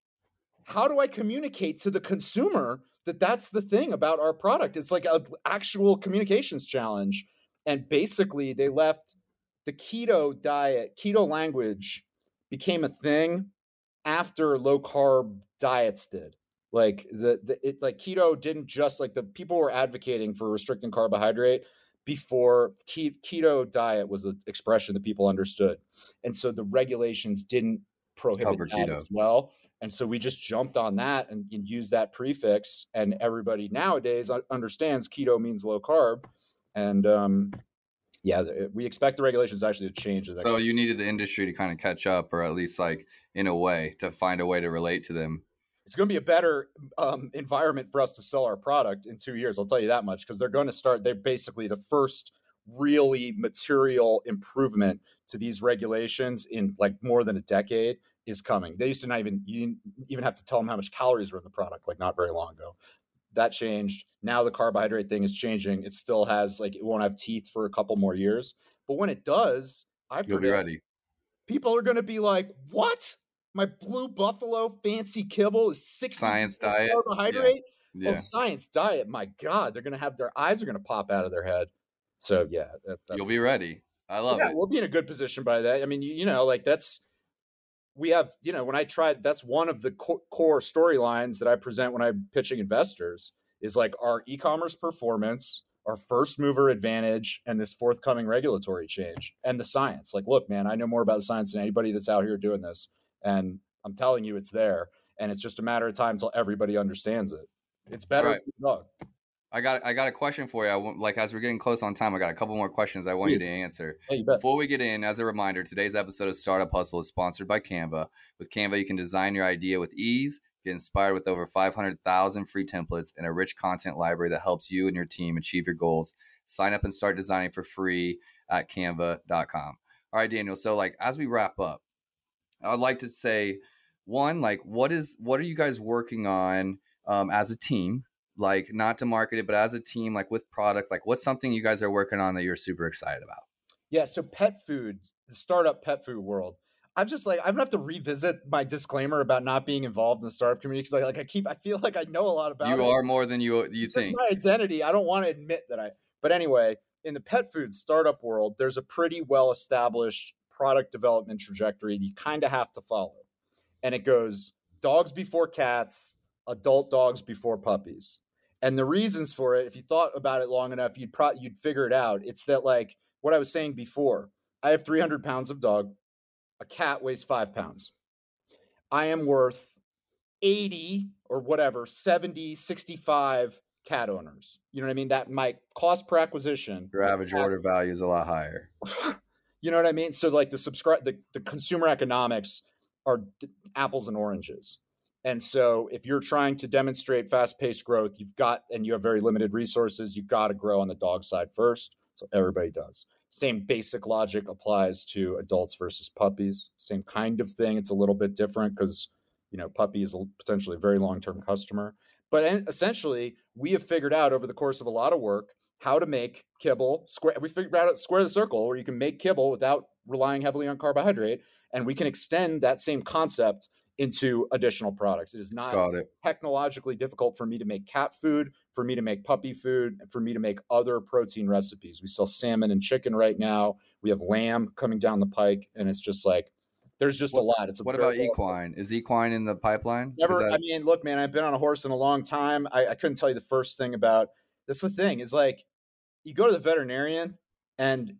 How do I communicate to the consumer that that's the thing about our product? It's like an actual communications challenge. And basically, they left the keto diet, keto language became a thing after low carb diets did. Like the, the it like keto didn't just like the people were advocating for restricting carbohydrate before ke- keto diet was an expression that people understood and so the regulations didn't prohibit Cover that keto. as well and so we just jumped on that and, and used that prefix and everybody nowadays uh, understands keto means low carb and um yeah we expect the regulations actually to change So you needed the industry to kind of catch up, or at least like in a way to find a way to relate to them. it's going to be a better um, environment for us to sell our product in two years. I'll tell you that much because they're going to start. They're basically the first really material improvement to these regulations in like more than a decade is coming. They used to not even you didn't even have to tell them how much calories were in the product like not very long ago. That changed. Now the carbohydrate thing is changing. It still has like it won't have teeth for a couple more years, but when it does, I You'll be predict ready. people are going to be like, "What? My blue buffalo fancy kibble is 60 Science diet. carbohydrate. Oh, yeah. Oh, science diet. My God, they're gonna have their eyes are gonna pop out of their head. So yeah, that, You'll be ready. I love yeah, it. we'll be in a good position by that. I mean, you, you know, like that's we have, you know, when I tried, that's one of the co- core storylines that I present when I'm pitching investors is like our e-commerce performance, our first mover advantage, and this forthcoming regulatory change and the science. Like, look, man, I know more about the science than anybody that's out here doing this, and I'm telling you, it's there, and it's just a matter of time until everybody understands it. It's better. Right. I got I got a question for you. I want, like as we're getting close on time, I got a couple more questions I want you to answer. You. Before we get in, as a reminder, today's episode of Startup Hustle is sponsored by Canva. With Canva, you can design your idea with ease, get inspired with over 500,000 free templates, and a rich content library that helps you and your team achieve your goals. Sign up and start designing for free at canva.com. All right, Daniel. So, like, as we wrap up, I'd like to say one, like, what is what are you guys working on um, as a team? Like, not to market it, but as a team, like with product, like, what's something you guys are working on that you're super excited about? Yeah, so pet food, the startup pet food world. I'm just like I'm gonna have to revisit my disclaimer about not being involved in the startup community because I like I keep I feel <laughs> like I know a lot about you it. are more than you you it's just think. my identity. I don't want to admit that I. But anyway, in the pet food startup world, there's a pretty well established product development trajectory that you kind of have to follow, and it goes dogs before cats, adult dogs before puppies. And the reasons for it, if you thought about it long enough, you'd probably you'd figure it out. It's that like what I was saying before. I have 300 pounds of dog. A cat weighs five pounds. I am worth 80 or whatever, 70, 65 cat owners. You know what I mean? That my cost per acquisition. Your average cat- order value is a lot higher. <laughs> you know what I mean? So like the subscribe the, the consumer economics are d- apples and oranges. And so if you're trying to demonstrate fast-paced growth, you've got and you have very limited resources, you've got to grow on the dog side first. So everybody does. Same basic logic applies to adults versus puppies. Same kind of thing. It's a little bit different because you know puppy is a potentially a very long-term customer. But essentially, we have figured out over the course of a lot of work how to make kibble square. We figured out square the circle where you can make kibble without relying heavily on carbohydrate, and we can extend that same concept into additional products. It is not it. technologically difficult for me to make cat food, for me to make puppy food, for me to make other protein recipes. We sell salmon and chicken right now. We have lamb coming down the pike, and it's just like there's just a lot. It's a What about equine? Is equine in the pipeline? Never. that- I mean, look, man. I've been on a horse in a long time. I, I couldn't tell you the first thing about. That's the thing is like, you go to the veterinarian, and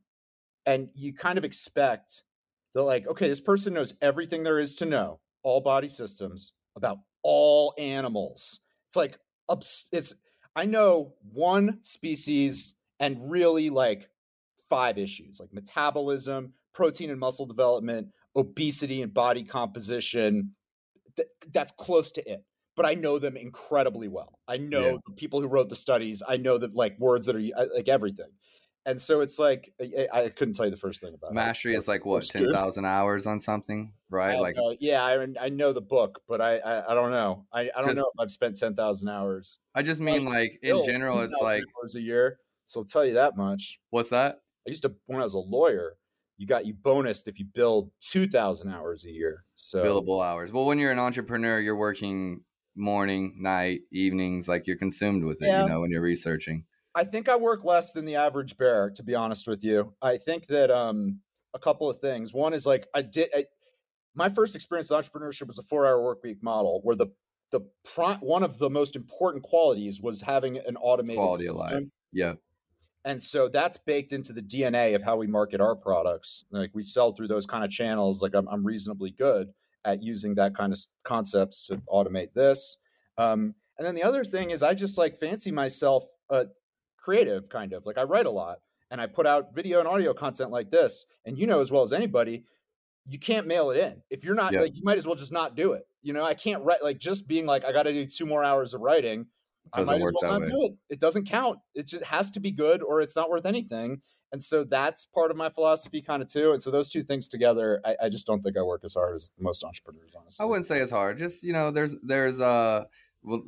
and you kind of expect that like, okay, this person knows everything there is to know, all body systems about all animals. It's like, it's. I know one species and really like five issues like metabolism, protein and muscle development, obesity and body composition. Th- that's close to it. But I know them incredibly well. I know Yeah. the people who wrote the studies. I know that like words that are uh, like everything. And so it's like I, I couldn't tell you the first thing about it. Mastery is like what ten food. hours on something, right? I Like know. yeah, I, I know the book, but I I, I don't know. I, I don't Just- know if I've spent ten thousand hours. I just mean to like in general, it's like hours a year. So I'll tell you that much. what's that? I used to when I was a lawyer, you got you bonused if you billed two thousand hours a year. So Billable hours. Well, when you're an entrepreneur, you're working morning, night, evenings, like you're consumed with it. Yeah. You know, when you're researching. I think I work less than the average bear, to be honest with you. I think that um a couple of things. One is like I did I, my first experience with entrepreneurship was a four hour work week model where the the one of the most important qualities was having an automated Quality of system. life. Yeah. And so that's baked into the DNA of how we market our products. Like we sell through those kind of channels. Like I'm, I'm reasonably good at using that kind of concepts to automate this. Um, and then the other thing is I just like fancy myself a creative kind of like I write a lot and I put out video and audio content like this. And you know as well as anybody, you can't mail it in. If you're not Yeah. like you might as well just not do it. You know, I can't write like just being like I got to do two more hours of writing. I might as well not way. do it. It doesn't count. It just has to be good or it's not worth anything. And so that's part of my philosophy kind of too. And so those two things together, I, I just don't think I work as hard as most entrepreneurs, honestly. I wouldn't say it's hard. Just you know, there's there's uh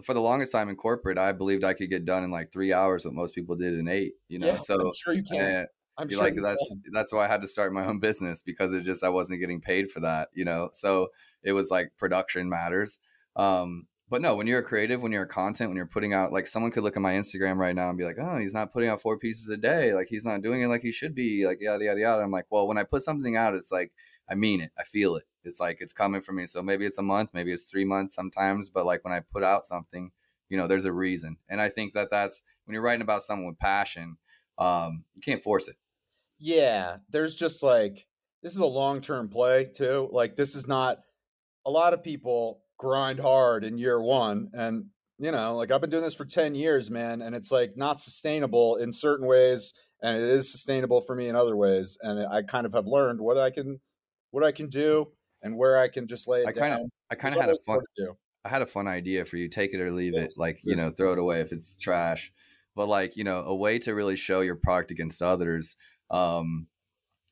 for the longest time in corporate, I believed I could get done in like three hours what most people did in eight. You know, Yeah, so I'm sure you can. uh, I'm sure like that's can. that's why I had to start my own business because it just I wasn't getting paid for that. You know, so it was like production matters. Um, but no, when you're a creative, when you're a content, when you're putting out, like someone could look at my Instagram right now and be like, oh, he's not putting out four pieces a day. Like he's not doing it like he should be. Like yada yada yada. I'm like, well, when I put something out, it's like I mean it. I feel it. It's like it's coming for me. So maybe it's a month, maybe it's three months sometimes. But like when I put out something, you know, there's a reason. And I think that that's when you're writing about someone with passion, um, you can't force it. Yeah, there's just like this is a long term play too. Like this is not a lot of people grind hard in year one and you know like i've been doing this for 10 years man and it's like not sustainable in certain ways and it is sustainable for me in other ways and i kind of have learned what i can what i can do and where i can just lay it I kind of I kind of had a fun I had a fun idea for you. Take it or leave yes, it. Like, yes. you know, throw it away if it's trash. But like, you know, a way to really show your product against others um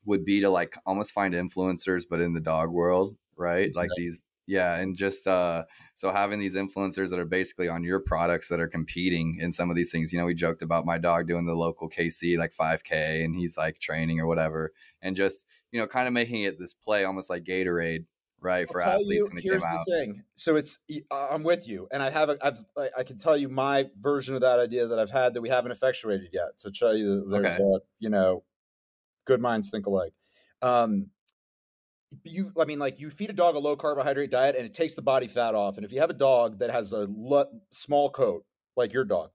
would be to like almost find influencers but in the dog world, right? Exactly. Like these yeah, and just uh, so having these influencers that are basically on your products that are competing in some of these things. You know, we joked about my dog doing the local KC like 5K, and he's like training or whatever, and just you know, kind of making it this play almost like Gatorade, right, for athletes you, when it here's came out. The thing. So it's I'm with you, and I have a, I've I can tell you my version of that idea that I've had that we haven't effectuated yet. To tell you, there's okay. a you know, good minds think alike. Um, you i mean like you feed a dog a low carbohydrate diet and it takes the body fat off and if you have a dog that has a small coat like your dog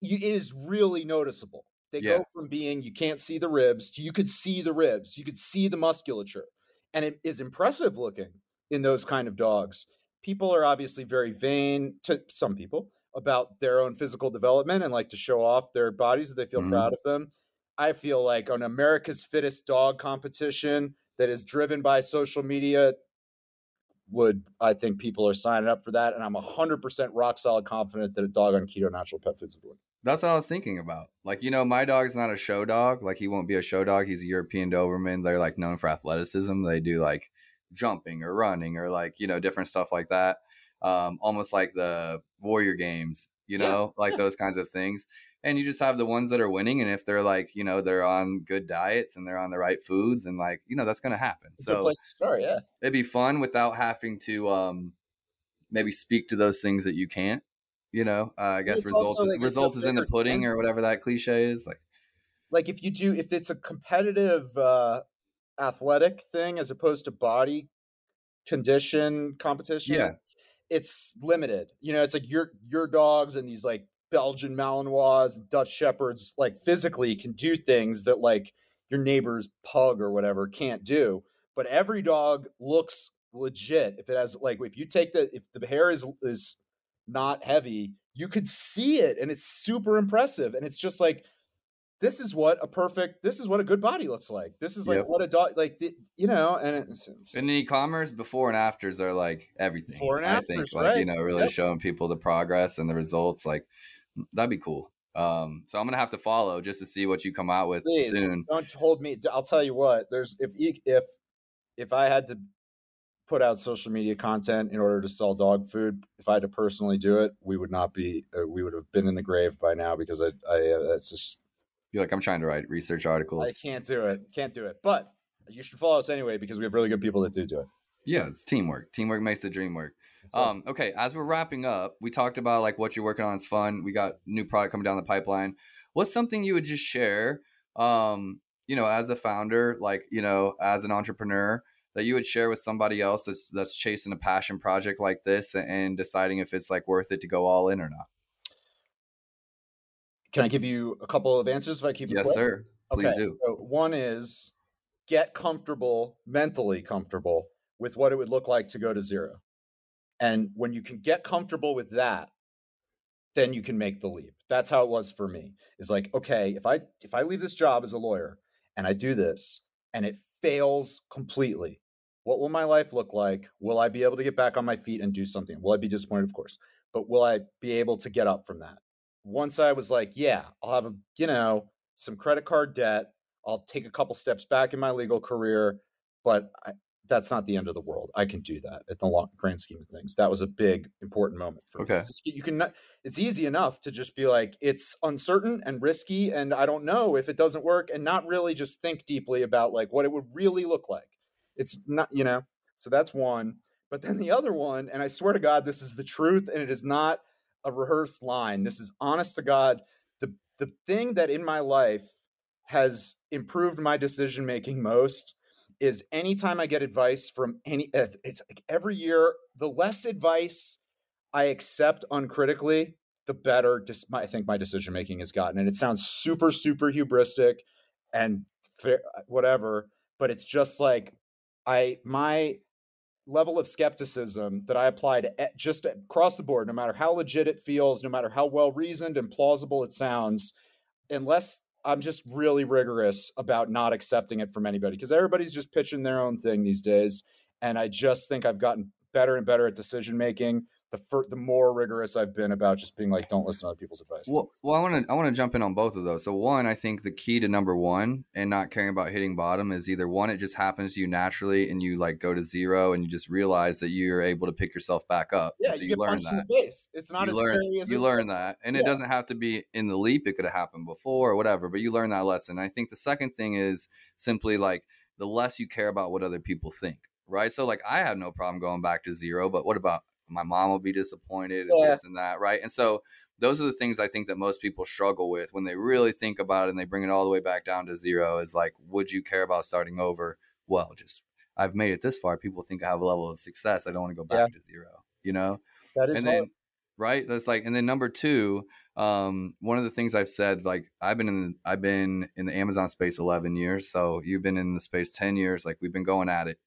you, it is really noticeable they yeah. go from being you can't see the ribs to you could see the ribs you could see the musculature and it is impressive looking in those kind of dogs people are obviously very vain to some people about their own physical development and like to show off their bodies that they feel mm-hmm. proud of them i feel like on america's fittest dog competition that is driven by social media would I think people are signing up for that, and I'm 100% rock solid confident that a dog on keto natural pet foods would win. That's what I was thinking about. Like, you know, my dog's not a show dog. Like, he won't be a show dog. He's a European Doberman. They're like known for athleticism. They do like jumping or running or like, you know, different stuff like that. Um, almost like the Warrior Games, you know, yeah. like <laughs> those kinds of things and you just have the ones that are winning and if they're like you know they're on good diets and they're on the right foods and like you know that's going to happen. It's so start yeah. it'd be fun without having to um maybe speak to those things that you can't you know? Uh, i guess it's results like results is in the pudding or whatever that cliche is like like if you do if it's a competitive uh athletic thing as opposed to body condition competition yeah. it's limited. You know it's like your your dogs and these like Belgian Malinois, Dutch Shepherds, like physically can do things that like your neighbor's pug or whatever can't do. But every dog looks legit. If it has like if you take the if the hair is is not heavy, you could see it and it's super impressive. And it's just like this is what a perfect this is what a good body looks like this is like yep. what a dog like you know and it's, it's, in e-commerce before and afters are like everything before and afters, i think like right. you know really yep. showing people the progress and the results like that'd be cool. Um, so I'm gonna have to follow just to see what you come out with Please, soon. Don't hold me. I'll tell you what. There's if if if I had to put out social media content in order to sell dog food, if I had to personally do it, we would not be. Uh, we would have been in the grave by now because I. I uh, it's just. You're like I'm trying to write research articles. I can't do it. Can't do it. But you should follow us anyway because we have really good people that do do it. Yeah, it's teamwork. Teamwork makes the dream work. Um, okay, as we're wrapping up, we talked about like what you're working on is fun. We got new product coming down the pipeline. What's something you would just share, um, you know, as a founder, like you know, as an entrepreneur, that you would share with somebody else that's that's chasing a passion project like this and deciding if it's like worth it to go all in or not? Can I give you a couple of answers if I keep Yes, quick? sir. Please okay, do. So one is get comfortable, mentally comfortable with what it would look like to go to zero. And when you can get comfortable with that, then you can make the leap. That's how it was for me. Is like, okay, if I if I leave this job as a lawyer and I do this and it fails completely, what will my life look like? Will I be able to get back on my feet and do something? Will I be disappointed? Of course. But will I be able to get up from that? Once I was like, yeah, I'll have a, you know, some credit card debt. I'll take a couple steps back in my legal career, but I, that's not the end of the world. I can do that at the long, grand scheme of things. That was a big important moment for okay. me. You can it's easy enough to just be like it's uncertain and risky and I don't know if it doesn't work and not really just think deeply about like what it would really look like. It's not, you know. So that's one. But then the other one, and I swear to God, this is the truth, and it is not a rehearsed line. This is honest to God. The the thing that in my life has improved my decision making most is anytime I get advice from any eh, it's like every year, the less advice I accept uncritically, the better dis- I think my decision making has gotten. And it sounds super, super hubristic and fair, uh, whatever, but it's just like I my level of skepticism that I apply to just across the board, no matter how legit it feels, no matter how well reasoned and plausible it sounds, unless I'm just really rigorous about not accepting it from anybody because everybody's just pitching their own thing these days. And I just think I've gotten better and better at decision making the fir- the more rigorous I've been about just being like, don't listen to other people's advice. Well, well, I want to I want to jump in on both of those. So one, I think the key to number one and not caring about hitting bottom is either one, it just happens to you naturally, and you like go to zero, and you just realize that you're able to pick yourself back up. Yeah, so you, you learn that. It's not you as learn, scary as you learn that, and Yeah. it doesn't have to be in the leap. It could have happened before or whatever, but you learn that lesson. I think the second thing is simply like the less you care about what other people think, right? So like I have no problem going back to zero, but what about my mom will be disappointed and Yeah. this and that, right? And so those are the things I think that most people struggle with when they really think about it and they bring it all the way back down to zero. Is like, would you care about starting over? Well, just I've made it this far. People think I have a level of success. I don't want to go back to zero. You know, That is and then right that's like and then number two um one of the things i've said like i've been in i've been in the amazon space 11 years so you've been in the space 10 years like we've been going at it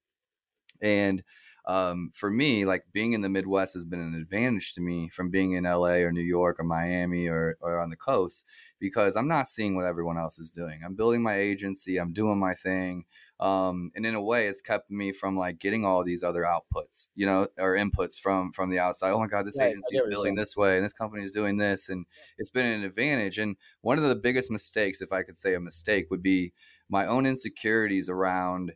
and um for me like being in the midwest has been an advantage to me from being in la or new york or miami or, or on the coast because i'm not seeing what everyone else is doing. I'm building my agency i'm doing my thing um, and in a way it's kept me from like getting all these other outputs you know or inputs from from the outside. Oh my god this Right, agency is building this way and this company is doing this and it's been an advantage and one of the biggest mistakes if i could say a mistake would be my own insecurities around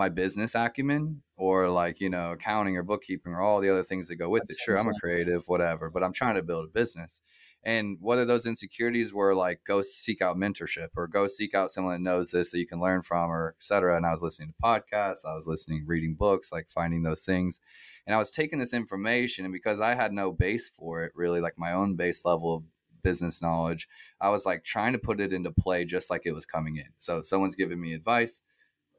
my business acumen or like you know accounting or bookkeeping or all the other things that go with That's it sure i'm a creative whatever but i'm trying to build a business. And whether those insecurities were like go seek out mentorship or go seek out someone that knows this that you can learn from or etc and i was listening to podcasts i was listening reading books like finding those things and i was taking this information and because i had no base for it really like my own base level of business knowledge i was like trying to put it into play just like it was coming in. So someone's giving me advice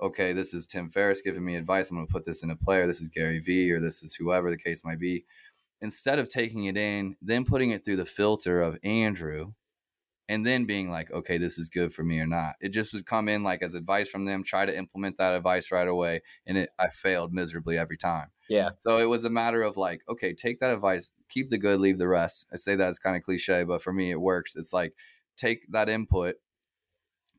okay this is tim ferriss giving me advice i'm going to put this into play or this is gary vee or this is whoever the case might be instead of taking it in, then putting it through the filter of Andrew, and then being like, okay, this is good for me or not. It just would come in like as advice from them, try to implement that advice right away, and it I failed miserably every time. yeah. So it was a matter of like, okay, take that advice, keep the good, leave the rest. I say that's kind of cliche, but for me it works. It's like take that input,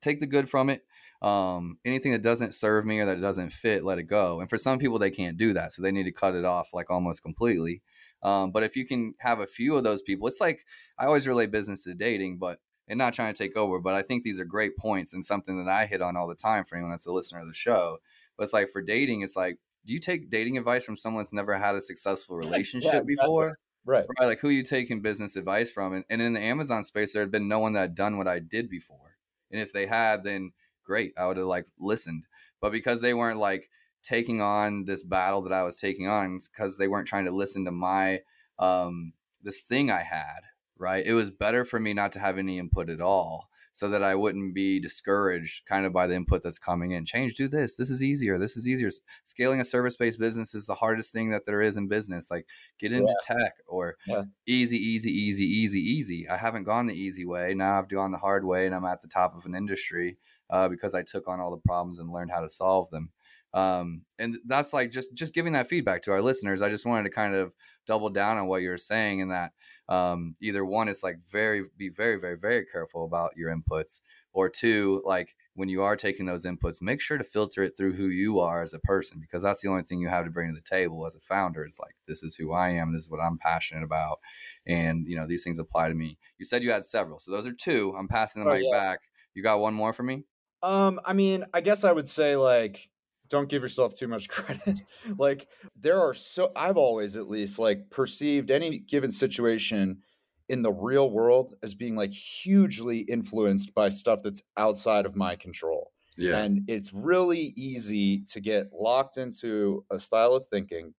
take the good from it. Um, anything that doesn't serve me or that doesn't fit, let it go. And for some people, they can't do that, so they need to cut it off like almost completely. Um, but if you can have a few of those people, it's like I always relate business to dating, but and not trying to take over. But I think these are great points and something that I hit on all the time for anyone that's a listener of the show. But it's like for dating, it's like, do you take dating advice from someone that's never had a successful <laughs> relationship exactly. before? Right. Right, like who you taking business advice from? And, and in the Amazon space, there had been no one that had done what I did before. And if they had, then great, I would have like listened. But because they weren't like taking on this battle that I was taking on, because they weren't trying to listen to my um this thing I had, right? It was better for me not to have any input at all so that I wouldn't be discouraged kind of by the input that's coming in. Change, do this. This is easier. This is easier. Scaling a service based business is the hardest thing that there is in business. Like get into tech or Yeah. easy, easy, easy, easy, easy. I haven't gone the easy way. Now I've gone the hard way and I'm at the top of an industry uh, because I took on all the problems and learned how to solve them. Um, and that's like just just giving that feedback to our listeners. I just wanted to kind of double down on what you're saying and that um, either one, it's like very be very very very careful about your inputs, or two, like when you are taking those inputs, make sure to filter it through who you are as a person because that's the only thing you have to bring to the table as a founder. It's like this is who I am, this is what I'm passionate about, and you know these things apply to me. You said you had several, so those are two. I'm passing the Oh, mic yeah. back. You got one more for me? Um, I mean, I guess I would say like don't give yourself too much <laughs> credit. like there are so I've always at least like perceived any given situation in the real world as being like hugely influenced by stuff that's outside of my control. Yeah. And it's really easy to get locked into a style of thinking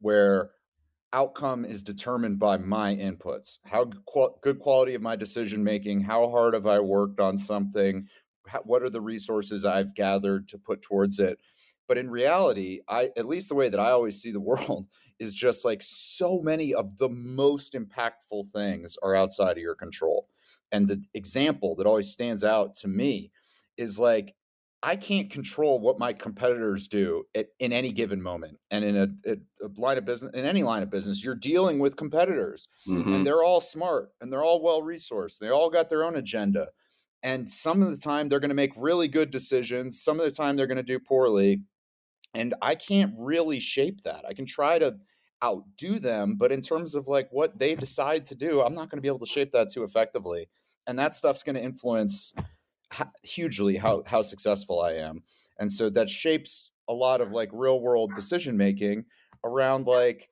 where outcome is determined by my inputs how good quality of my decision making how hard have i worked on something what are the resources i've gathered to put towards it but in reality i at least the way that i always see the world <laughs> is just like so many of the most impactful things are outside of your control and the example that always stands out to me is like I can't control what my competitors do at, in any given moment. And in a, a, line of business, in any line of business, you're dealing with competitors, mm-hmm. and they're all smart and they're all well resourced. They all got their own agenda, and some of the time they're going to make really good decisions. Some of the time they're going to do poorly, and I can't really shape that. I can try to outdo them, but in terms of like what they decide to do, I'm not going to be able to shape that too effectively, and that stuff's going to influence hugely how how successful I am. And so that shapes a lot of like real world decision making around like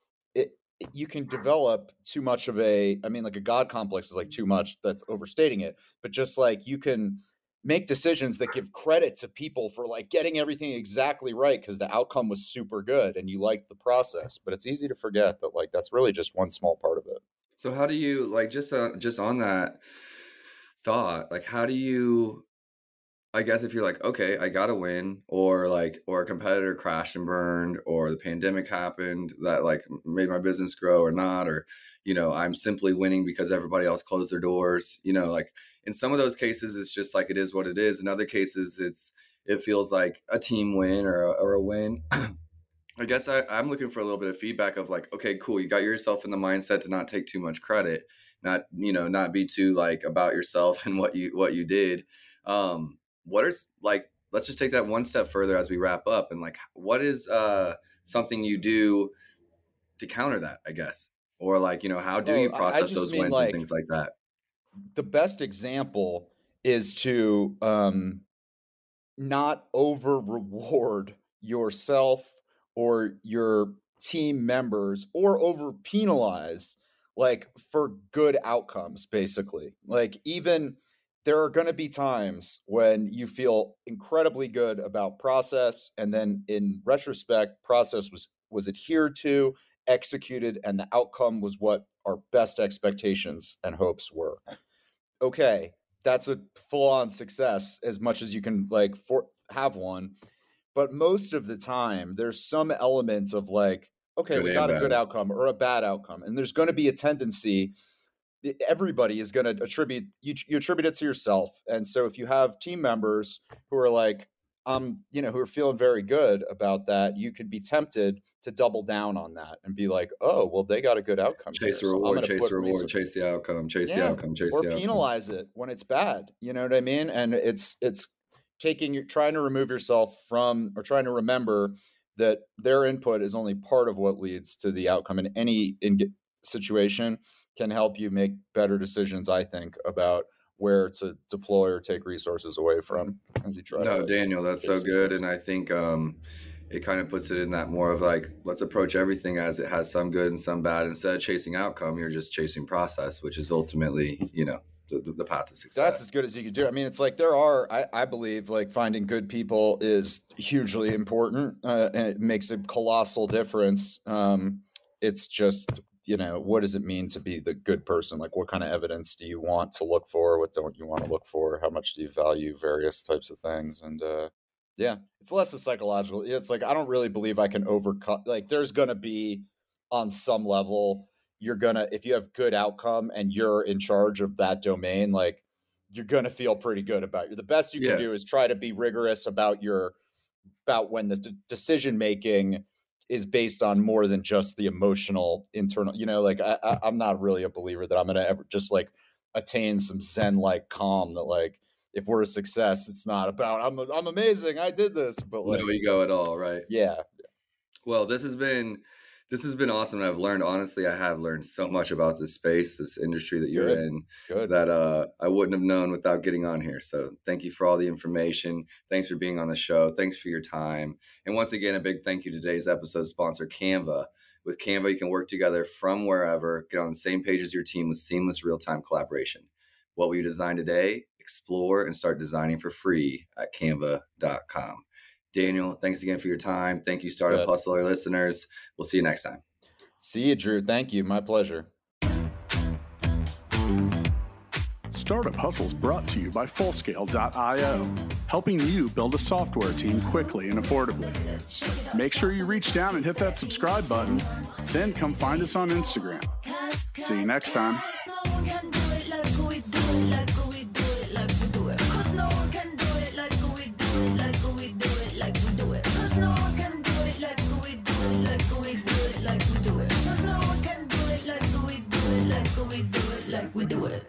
you can develop too much of a I mean like a god complex is like too much that's overstating it, but just like you can make decisions that give credit to people for like getting everything exactly right because the outcome was super good and you liked the process but it's easy to forget that like that's really just one small part of it. So how do you like just uh, just on that thought like how do you I guess if you're like, okay, I got to win, or like, or a competitor crashed and burned, or the pandemic happened that like made my business grow or not, or, you know, I'm simply winning because everybody else closed their doors. You know, like in some of those cases, it's just like it is what it is. In other cases, it's, it feels like a team win or a, or a win. <clears throat> I guess I, I'm looking for a little bit of feedback of like, okay, cool, you got yourself in the mindset to not take too much credit, not, you know, not be too like about yourself <laughs> and what you, what you did. Um, what are like let's just take that one step further as we wrap up and like what is uh something you do to counter that i guess? Or like you know how do you process those wins like, and things like that? the best example is to um not over reward yourself or your team members or over penalize like for good outcomes basically. Like even there are going to be times when you feel incredibly good about process and then in retrospect process was was adhered to executed and the outcome was what our best expectations and hopes were. Okay that's a full on success as much as you can like for have one but most of the time there's some element of like okay good we got a good outcome or a bad outcome and there's going to be a tendency everybody is going to attribute you, you attribute it to yourself and so if you have team members who are like um you know who are feeling very good about that you could be tempted to double down on that and be like oh well they got a good outcome chase here, the reward so chase the reward chase the outcome chase yeah, the outcome chase or the penalize outcome. it when it's bad you know what i mean and it's it's taking you trying to remove yourself from or trying to remember that their input is only part of what leads to the outcome in any in situation can help you make better decisions, I think, about where to deploy or take resources away from as you try. No, Daniel, that's so good, and I think um, it kind of puts it in that more of like let's approach everything as it has some good and some bad. Instead of chasing outcome, you're just chasing process, which is ultimately, you know. The, the path to success. That's as good as you could do. I mean, it's like there are, I, I believe, like finding good people is hugely important, uh, and it makes a colossal difference. Um, it's just you know what does it mean to be the good person? Like what kind of evidence do you want to look for? What don't you want to look for? How much do you value various types of things? And uh yeah it's less a psychological it's like i don't really believe i can overcome like there's gonna be on some level you're gonna if you have good outcome and you're in charge of that domain like you're gonna feel pretty good about you. The best you can yeah. do is try to be rigorous about your about when the d- decision making is based on more than just the emotional internal you know like I, I am not really a believer that i'm gonna ever just like attain some zen like calm that like if we're a success it's not about i'm i'm amazing i did this but like no ego at all right. Yeah. Well this has been this has been awesome. I've learned, honestly, I have learned so much about this space, this industry that you're Good. in, Good. that uh, I wouldn't have known without getting on here. So thank you for all the information. Thanks for being on the show. Thanks for your time. And once again, a big thank you to today's episode sponsor, Canva. With Canva, you can work together from wherever, get on the same page as your team with seamless real time collaboration. What will you design today? Explore and start designing for free at canva.com. Daniel, thanks again for your time. Thank you, Startup Hustler listeners. We'll see you next time. See you, Drew. Thank you. My pleasure. Startup Hustles brought to you by Fullscale.io, helping you build a software team quickly and affordably. Make sure you reach down and hit that subscribe button, then come find us on Instagram. See you next time. Like we do it.